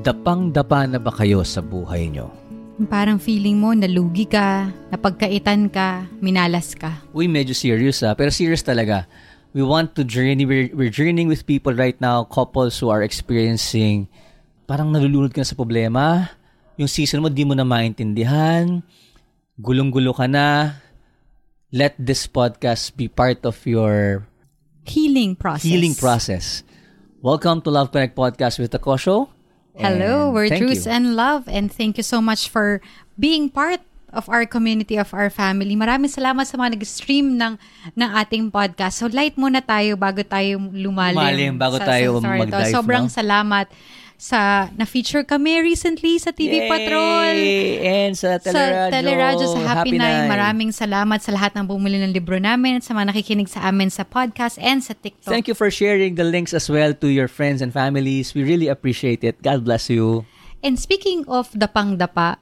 Dapang-dapa na ba kayo sa buhay nyo? Parang feeling mo nalugi ka, napagkaitan ka, minalas ka. Uy, medyo serious ah. Pero serious talaga. We want to journey. We're, we're journeying with people right now, couples who are experiencing parang nalulunod ka na sa problema. Yung season mo, di mo na maintindihan. Gulong-gulo ka na. Let this podcast be part of your Healing process. healing process. Welcome to Love Connect Podcast with Tako Show. Hello, we're you. and Love and thank you so much for being part of our community, of our family. Maraming salamat sa mga nag-stream ng, ng ating podcast. So light muna tayo bago tayo lumalim. Lumalim, bago sa, tayo sa mag-dive, Sobrang no? salamat sa na-feature kami recently sa TV Yay! Patrol. And sa Teleradyo. Sa Teleradyo, sa Happy, Nine. Maraming salamat sa lahat ng bumili ng libro namin, sa mga nakikinig sa amin sa podcast and sa TikTok. Thank you for sharing the links as well to your friends and families. We really appreciate it. God bless you. And speaking of dapang-dapa,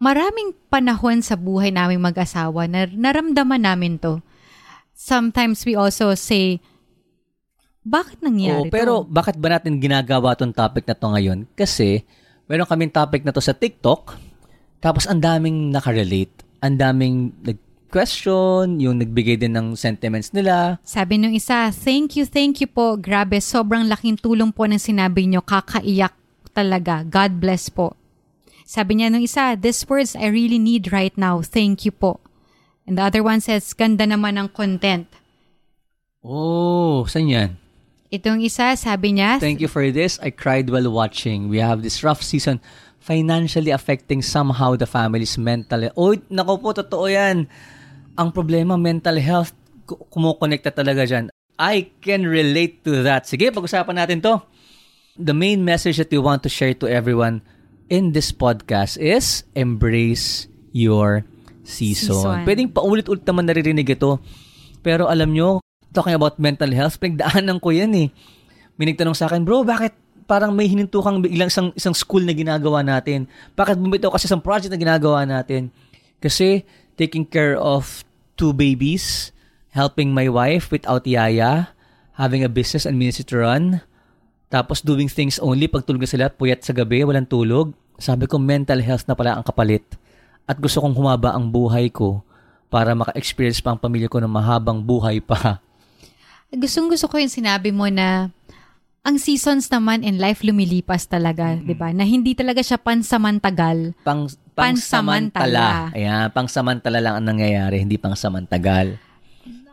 maraming panahon sa buhay naming mag-asawa na naramdaman namin to. Sometimes we also say, bakit nangyari Oo, pero to? bakit ba natin ginagawa tong topic na to ngayon? Kasi meron kaming topic na to sa TikTok. Tapos ang daming nakarelate. Ang daming nag-question, yung nagbigay din ng sentiments nila. Sabi nung isa, thank you, thank you po. Grabe, sobrang laking tulong po ng sinabi nyo. Kakaiyak talaga. God bless po. Sabi niya nung isa, these words I really need right now. Thank you po. And the other one says, ganda naman ng content. Oh, saan yan? Itong isa, sabi niya, Thank you for this. I cried while watching. We have this rough season financially affecting somehow the family's mental health. Oh, nako po, totoo yan. Ang problema, mental health, ku- kumukonekta talaga dyan. I can relate to that. Sige, pag-usapan natin to. The main message that we want to share to everyone in this podcast is embrace your season. Season. Pwedeng paulit-ulit naman naririnig ito. Pero alam nyo, talking about mental health, pinagdaanan ko yan eh. May sa akin, bro, bakit parang may hininto kang ilang isang, isang school na ginagawa natin? Bakit bumitaw kasi isang project na ginagawa natin? Kasi taking care of two babies, helping my wife without yaya, having a business and ministry to run, tapos doing things only, pag tulog na sila, puyat sa gabi, walang tulog. Sabi ko, mental health na pala ang kapalit. At gusto kong humaba ang buhay ko para maka-experience pa ang pamilya ko ng mahabang buhay pa. gustong gusto ko yung sinabi mo na ang seasons naman in life lumilipas talaga, 'di ba? Na hindi talaga siya pansamantagal. Pang. Pansamantala. Ayan, pangsamantala lang ang nangyayari, hindi pangsamantagal.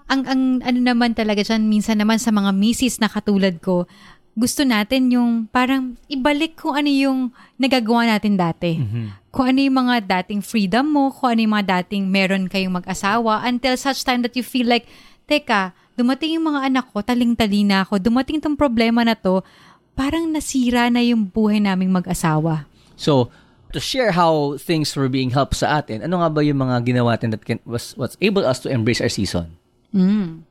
Ang ang ano naman talaga diyan minsan naman sa mga misis na katulad ko, gusto natin yung parang ibalik kung ano yung nagagawa natin dati. Kung ano yung mga dating freedom mo, kung ano yung mga dating meron kayong mag-asawa until such time that you feel like, teka, dumating yung mga anak ko, taling-tali na ako, dumating tong problema na to, parang nasira na yung buhay naming mag-asawa. So, to share how things were being helped sa atin, ano nga ba yung mga ginawa natin that can, was, was able us to embrace our season? Mm.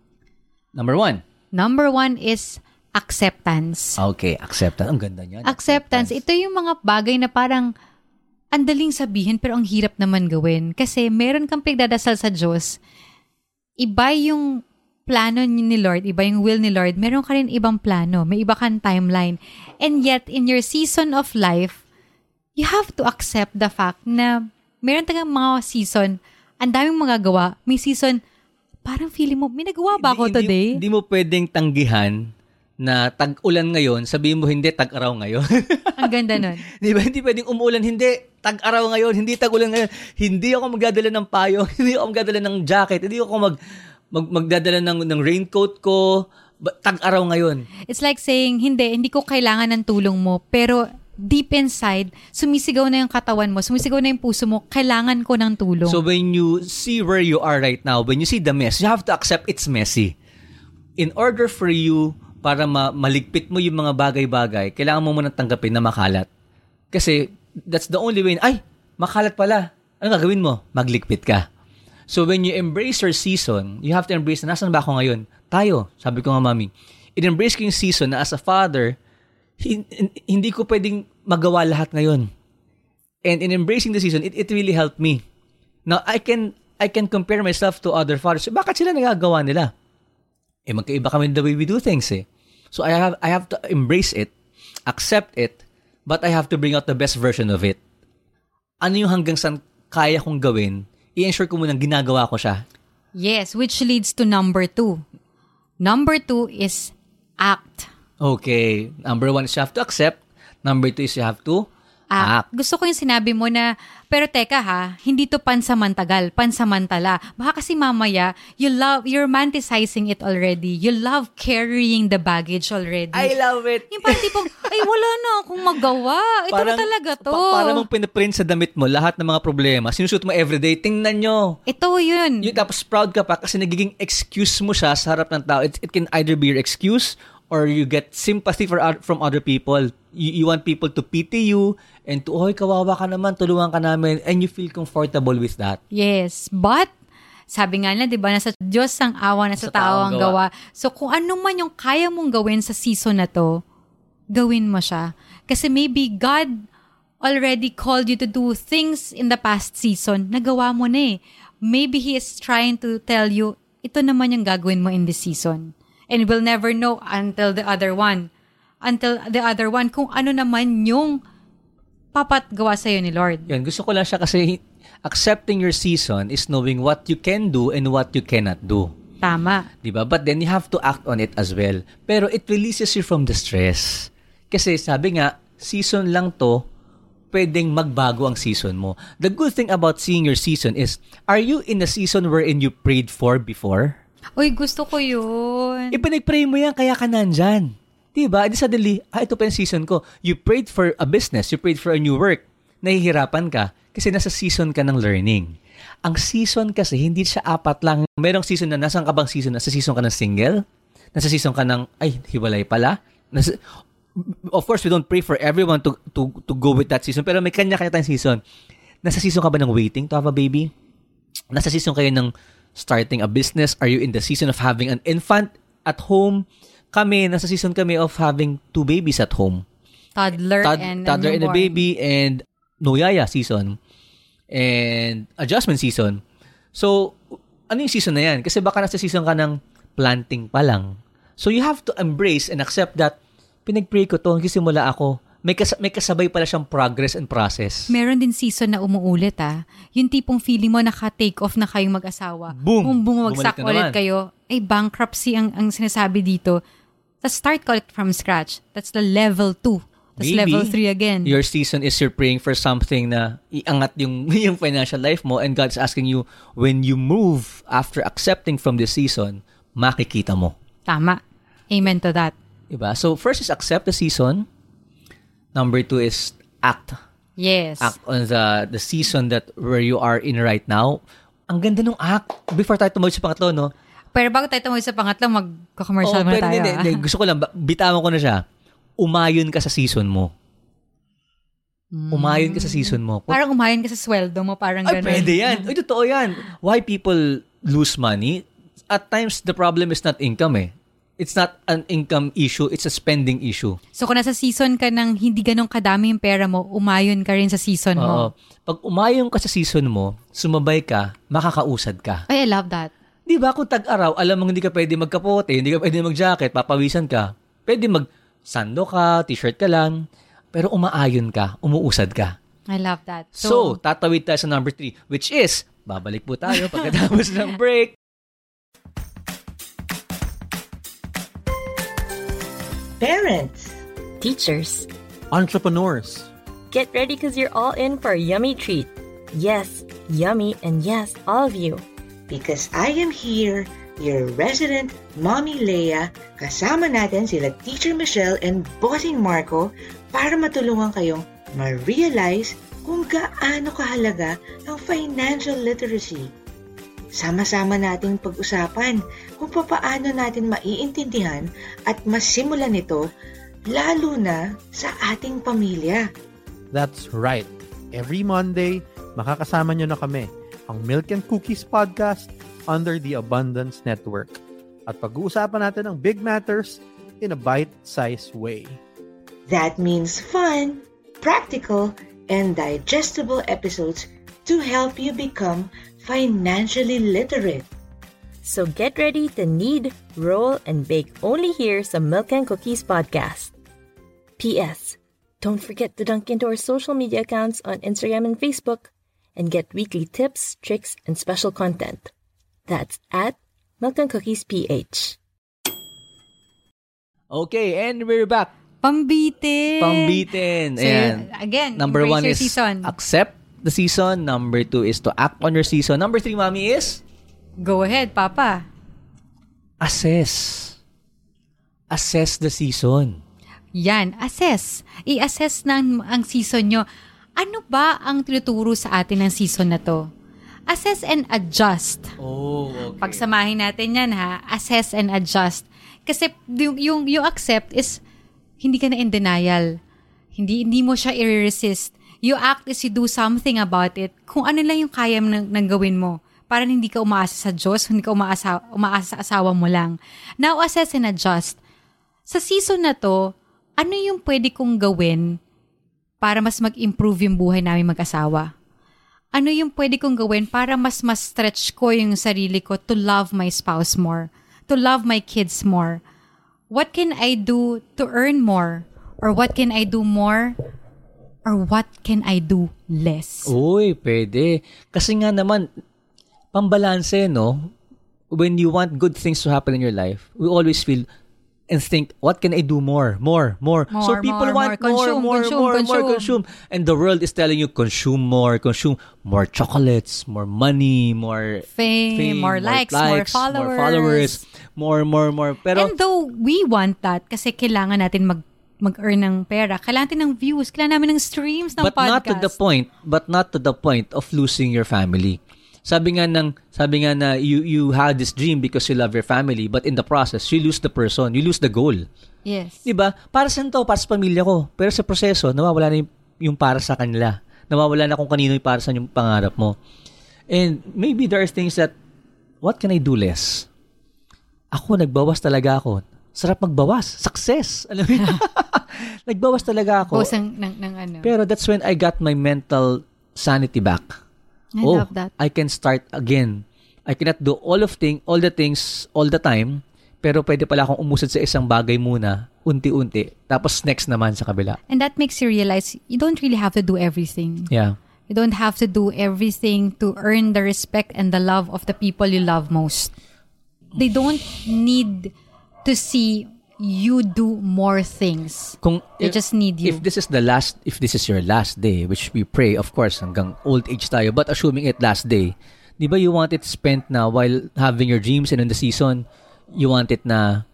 Number one. Number one is acceptance. Okay, acceptance. Ang ganda niyan. Acceptance. Ito yung mga bagay na parang ang daling sabihin pero ang hirap naman gawin. Kasi meron kang pagdadasal sa Diyos. Iba yung plano ni Lord, iba yung will ni Lord. Meron ka rin ibang plano. May iba kang timeline. And yet, in your season of life, you have to accept the fact na meron tagang mga season, ang daming magagawa. May season, parang feeling mo, may nagawa ba ako Hindi- today? Hindi, hindi mo pwedeng tanggihan na tag-ulan ngayon, sabihin mo hindi, tag-araw ngayon. ang ganda nun. Di ba? Hindi pwedeng umuulan, hindi. Tag-araw ngayon, hindi tag-ulan ngayon. Hindi ako magdadala ng payo, hindi ako magdadala ng jacket, hindi ako mag, mag magdadala ng, ng raincoat ko. Tag-araw ngayon. It's like saying, hindi, hindi ko kailangan ng tulong mo, pero deep inside, sumisigaw na yung katawan mo, sumisigaw na yung puso mo, kailangan ko ng tulong. So when you see where you are right now, when you see the mess, you have to accept it's messy. In order for you para ma- maligpit mo yung mga bagay-bagay, kailangan mo muna tanggapin na makalat. Kasi that's the only way. Ay, makalat pala. Ano gagawin mo? Magligpit ka. So when you embrace your season, you have to embrace na nasan ba ako ngayon? Tayo, sabi ko nga mami. In-embrace ko yung season na as a father, hin- hindi ko pwedeng magawa lahat ngayon. And in embracing the season, it, it really helped me. Now, I can I can compare myself to other fathers. Bakit sila nagagawa nila? Eh, magkaiba kami the way we do things eh. So I have I have to embrace it, accept it, but I have to bring out the best version of it. Ano yung hanggang saan kaya kong gawin, i-ensure ko munang ginagawa ko siya. Yes, which leads to number two. Number two is act. Okay. Number one is you have to accept. Number two is you have to Ah, act. gusto ko yung sinabi mo na, pero teka ha, hindi to pansamantagal, pansamantala. Baka kasi mamaya, you love, you're romanticizing it already. You love carrying the baggage already. love it. yung parang tipong, ay wala na akong magawa. Ito na talaga to. Pa- para mong pinaprint sa damit mo lahat ng mga problema. Sinusuot mo everyday. Tingnan nyo. Ito yun. Yun, tapos proud ka pa kasi nagiging excuse mo siya sa harap ng tao. It, it can either be your excuse or you get sympathy for, from other people. You, you want people to pity you and to, oy, kawawa ka naman, tulungan ka namin, and you feel comfortable with that. Yes, but sabi nga na, 'di ba, nasa Diyos ang awa na sa, tao ang gawa. So kung ano man yung kaya mong gawin sa season na 'to, gawin mo siya. Kasi maybe God already called you to do things in the past season, nagawa mo na eh. Maybe He is trying to tell you, ito naman yung gagawin mo in this season. And we'll never know until the other one. Until the other one, kung ano naman yung papat gawa sa'yo ni Lord. Yan, gusto ko lang siya kasi accepting your season is knowing what you can do and what you cannot do. Tama. 'di ba? But then you have to act on it as well. Pero it releases you from the stress. Kasi sabi nga, season lang 'to, pwedeng magbago ang season mo. The good thing about seeing your season is, are you in a season wherein you prayed for before? Uy, gusto ko yun. Ipinag-pray mo yan, kaya ka nandyan. Diba? And suddenly, ah, ito pa yung season ko. You prayed for a business, you prayed for a new work. Nahihirapan ka kasi nasa season ka ng learning. Ang season kasi, hindi siya apat lang. Merong season na, nasaan ka bang season? Nasa season ka ng single? Nasa season ka ng, ay, hiwalay pala? Nasa, of course, we don't pray for everyone to, to, to go with that season, pero may kanya-kanya tayong season. Nasa season ka ba ng waiting to have a baby? Nasa season kayo ng starting a business? Are you in the season of having an infant at home? Kami, nasa season kami of having two babies at home. Toddler Tod- and toddler and a baby and no yaya season. And adjustment season. So, ano yung season na yan? Kasi baka nasa season ka ng planting pa lang. So, you have to embrace and accept that pinag-pray ko to, simula ako. May, kas- may kasabay pala siyang progress and process. Meron din season na umuulit ah. Yung tipong feeling mo naka-take off na kayong mag-asawa. Boom! Kung bumagsak ulit naman. kayo, ay bankruptcy ang, ang sinasabi dito. Tapos start ko ulit from scratch. That's the level 2. Tapos Maybe level 3 again. Your season is you're praying for something na iangat yung, yung financial life mo and God's asking you, when you move after accepting from this season, makikita mo. Tama. Amen to that. Diba? So, first is accept the season. Number two is act. Yes. Act on the the season that where you are in right now. Ang ganda ng act. Before tayo tumawid sa pangatlo, no? Pero bago tayo tumawid sa pangatlo, magka-commercial Oo, muna tayo. hindi, ah. hindi, gusto ko lang, bitawan ko na siya. Umayon ka sa season mo. Umayon ka sa season mo. Parang umayon ka sa sweldo mo, parang Ay, ganun. pwede yan. Ay, totoo yan. Why people lose money? At times, the problem is not income eh. It's not an income issue, it's a spending issue. So kung nasa season ka ng hindi ganun kadami yung pera mo, umayon ka rin sa season mo. Oo. Pag umayon ka sa season mo, sumabay ka, makakausad ka. Ay, I love that. Di ba kung tag-araw, alam mo hindi ka pwede magkapote, hindi ka pwede mag-jacket, papawisan ka. Pwede mag-sando ka, t-shirt ka lang, pero umaayon ka, umuusad ka. I love that. So, tatawid tayo sa number three, which is, babalik po tayo pagkatapos ng break. Parents, Teachers, Entrepreneurs. get ready because you're all in for a yummy treat. Yes, yummy, and yes, all of you. because I am here, your resident Mommy Leia, kasama natin sila Teacher Michelle and Bossing Marco para matulungan kayong ma-realize kung gaano kahalaga ang financial literacy. Sama-sama nating pag-usapan kung papaano natin maiintindihan at masimulan ito lalo na sa ating pamilya. That's right. Every Monday, makakasama nyo na kami, ang Milk and Cookies Podcast under the Abundance Network. At pag-uusapan natin ang big matters in a bite-sized way. That means fun, practical, and digestible episodes to help you become financially literate. So get ready to knead, roll, and bake only here some Milk and Cookies podcast. P.S. Don't forget to dunk into our social media accounts on Instagram and Facebook and get weekly tips, tricks, and special content. That's at Milk and Cookies PH. Okay, and we're back. Pambitin. Pambitin. So, Ayan. again, Number one is season. accept the season. Number two is to act on your season. Number three, mommy, is Go ahead, Papa. assess. Assess the season. Yan, assess. I-assess ng ang season nyo. Ano ba ang tinuturo sa atin ng season na to? Assess and adjust. Oh, okay. Pagsamahin natin yan ha. Assess and adjust. Kasi yung, yung, yung accept is hindi ka na in denial. Hindi, hindi mo siya i-resist. You act is you do something about it. Kung ano lang yung kaya nang, nang gawin mo. Para hindi ka umaasa sa Diyos, hindi ka umaasa, umaasa sa asawa mo lang. Now, assess and adjust. Sa season na to, ano yung pwede kong gawin para mas mag-improve yung buhay namin mag-asawa? Ano yung pwede kong gawin para mas mas stretch ko yung sarili ko to love my spouse more, to love my kids more? What can I do to earn more? Or what can I do more? Or what can I do less? Uy, pwede. Kasi nga naman, pambalanse, no? When you want good things to happen in your life, we always feel and think, what can I do more? More, more. so More, people more, want more. Consume, more, more, consume, more, consume. consume. And the world is telling you, consume more, consume more chocolates, more money, more Fame, more likes, more followers. more followers, more, more, more. Pero, And though we want that kasi kailangan natin mag mag-earn ng pera, kailangan natin ng views, kailangan namin ng streams ng but podcast. not to the point but not to the point of losing your family. Sabi nga ng sabi nga na you you had this dream because you love your family but in the process you lose the person you lose the goal. Yes. 'di ba para sa to? Para sa pamilya ko. Pero sa proseso nawawala na yung, yung para sa kanila. Nawawala na kung kanino yung para sa yung pangarap mo. And maybe there are things that what can I do less? Ako nagbawas talaga ako sarap magbawas success alam mo nagbawas talaga ako Boss ng, ng, ng ano. pero that's when I got my mental sanity back. I oh, love that. I can start again. I cannot do all of thing, all the things all the time, pero pwede pala akong umusad sa isang bagay muna, unti-unti. Tapos next naman sa kabila. And that makes you realize you don't really have to do everything. Yeah. You don't have to do everything to earn the respect and the love of the people you love most. They don't need to see you do more things. Kung They if, just need you. if this is the last if this is your last day, which we pray of course hanggang old age tayo, but assuming it last day, 'di ba you want it spent na while having your dreams and in the season, you want it na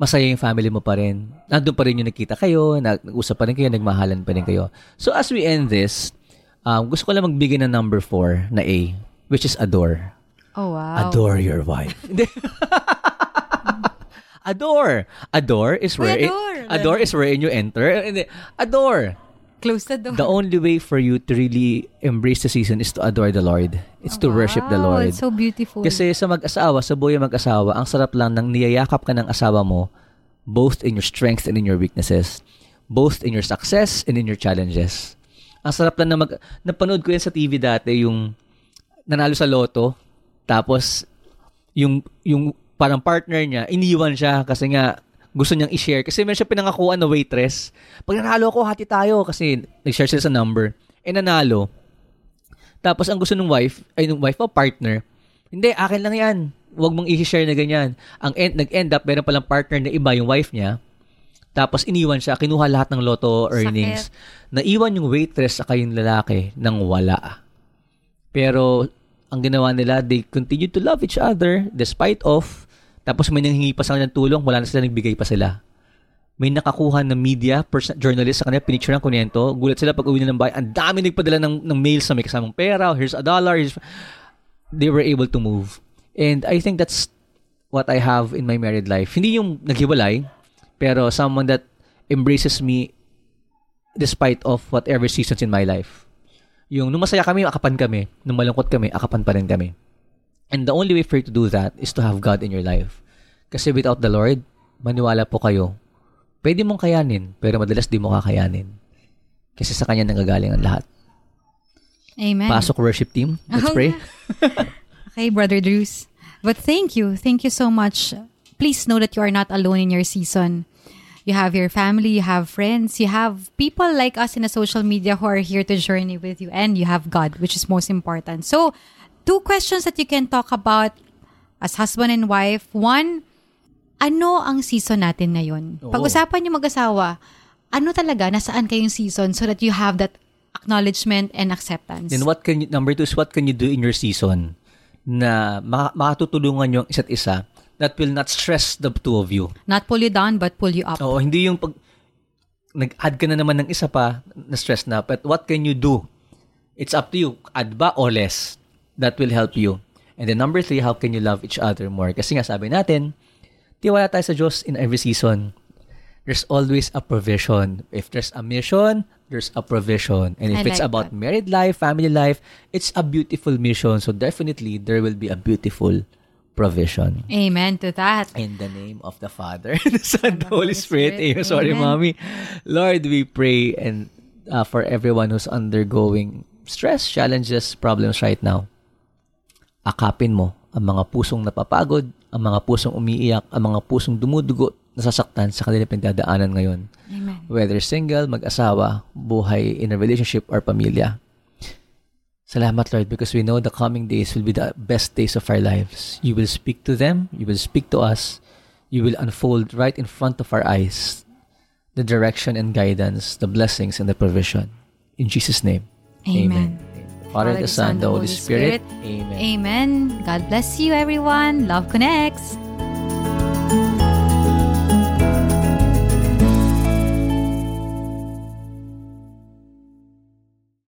masaya yung family mo pa rin. Nandun pa rin yung nakita kayo, nag- nag-usap pa rin kayo, nagmahalan pa rin kayo. So as we end this, um, gusto ko lang magbigay ng number 4 na A, which is adore. oh, wow. Adore your wife. Hindi. adore. Adore is Uy, where adore. adore is wherein you enter. Hindi. Adore. Close the door. The only way for you to really embrace the season is to adore the Lord. It's to worship the Lord. It's so beautiful. Kasi sa mag-asawa, sa buhay mag-asawa, ang sarap lang nang niyayakap ka ng asawa mo both in your strengths and in your weaknesses. Both in your success and in your challenges. Ang sarap lang na mag... Napanood ko yan sa TV dati, yung nanalo sa loto, tapos yung, yung parang partner niya, iniwan siya kasi nga gusto niyang i-share. Kasi meron siya pinangakuan na waitress. Pag nanalo ko, hati tayo. Kasi nag-share sila sa number. Eh nanalo. Tapos ang gusto ng wife, ay ng wife o partner, hindi, akin lang yan. Huwag mong i-share na ganyan. Ang end, nag-end up, meron palang partner na iba, yung wife niya. Tapos iniwan siya, kinuha lahat ng loto earnings. Naiwan yung waitress sa kayong lalaki nang wala. Pero ang ginawa nila, they continue to love each other despite of, tapos may nanghingi pa sa kanya ng tulong, wala na sila, nagbigay pa sila. May nakakuha ng media, person, journalist sa kanila, pinicture ng kunento, gulat sila pag uwi na ng bahay, ang dami nagpadala ng, ng mails na may kasamang pera, here's a dollar, here's... they were able to move. And I think that's what I have in my married life. Hindi yung naghiwalay, pero someone that embraces me despite of whatever seasons in my life. Yung nung masaya kami, akapan kami. Nung malungkot kami, akapan pa rin kami. And the only way for you to do that is to have God in your life. Kasi without the Lord, maniwala po kayo, pwede mong kayanin, pero madalas di mo kakayanin. Kasi sa Kanya nanggagaling ang lahat. Amen. Pasok worship team. Let's Oh, pray. Okay, Brother Drews. But thank you. Thank you so much. Please know that you are not alone in your season. You have your family, you have friends, you have people like us in the social media who are here to journey with you, and you have God, which is most important. So, two questions that you can talk about as husband and wife. One, ano ang season natin ngayon? Oo. Pag-usapan niyo mag-asawa, ano talaga, nasaan kayong season so that you have that acknowledgement and acceptance. Then what can you, number two is what can you do in your season na maka- makatutulungan yung isa't isa that will not stress the two of you. Not pull you down, but pull you up. Oo, hindi yung pag nag-add ka na naman ng isa pa na stress na, but what can you do? It's up to you. Add ba o less? That will help you. And then number three, how can you love each other more? Kasi nga sabi natin, tiwala tayo sa Diyos in every season. There's always a provision. If there's a mission, there's a provision. And if I it's like about that. married life, family life, it's a beautiful mission. So definitely, there will be a beautiful provision. Amen to that. In the name of the Father, the Son, the Holy Spirit. Spirit. Amen. Sorry, Amen. Mommy. Lord, we pray and uh, for everyone who's undergoing stress, challenges, problems right now. Akapin mo ang mga pusong napapagod, ang mga pusong umiiyak, ang mga pusong dumudugo, nasasaktan sa kanilang pinagdadaanan ngayon. Amen. Whether single, mag-asawa, buhay in a relationship or pamilya. Salamat, Lord, because we know the coming days will be the best days of our lives. You will speak to them, you will speak to us, you will unfold right in front of our eyes the direction and guidance, the blessings and the provision. In Jesus' name. Amen. Father, the Son, the Holy Spirit. Amen. Amen. God bless you, everyone. Love connects.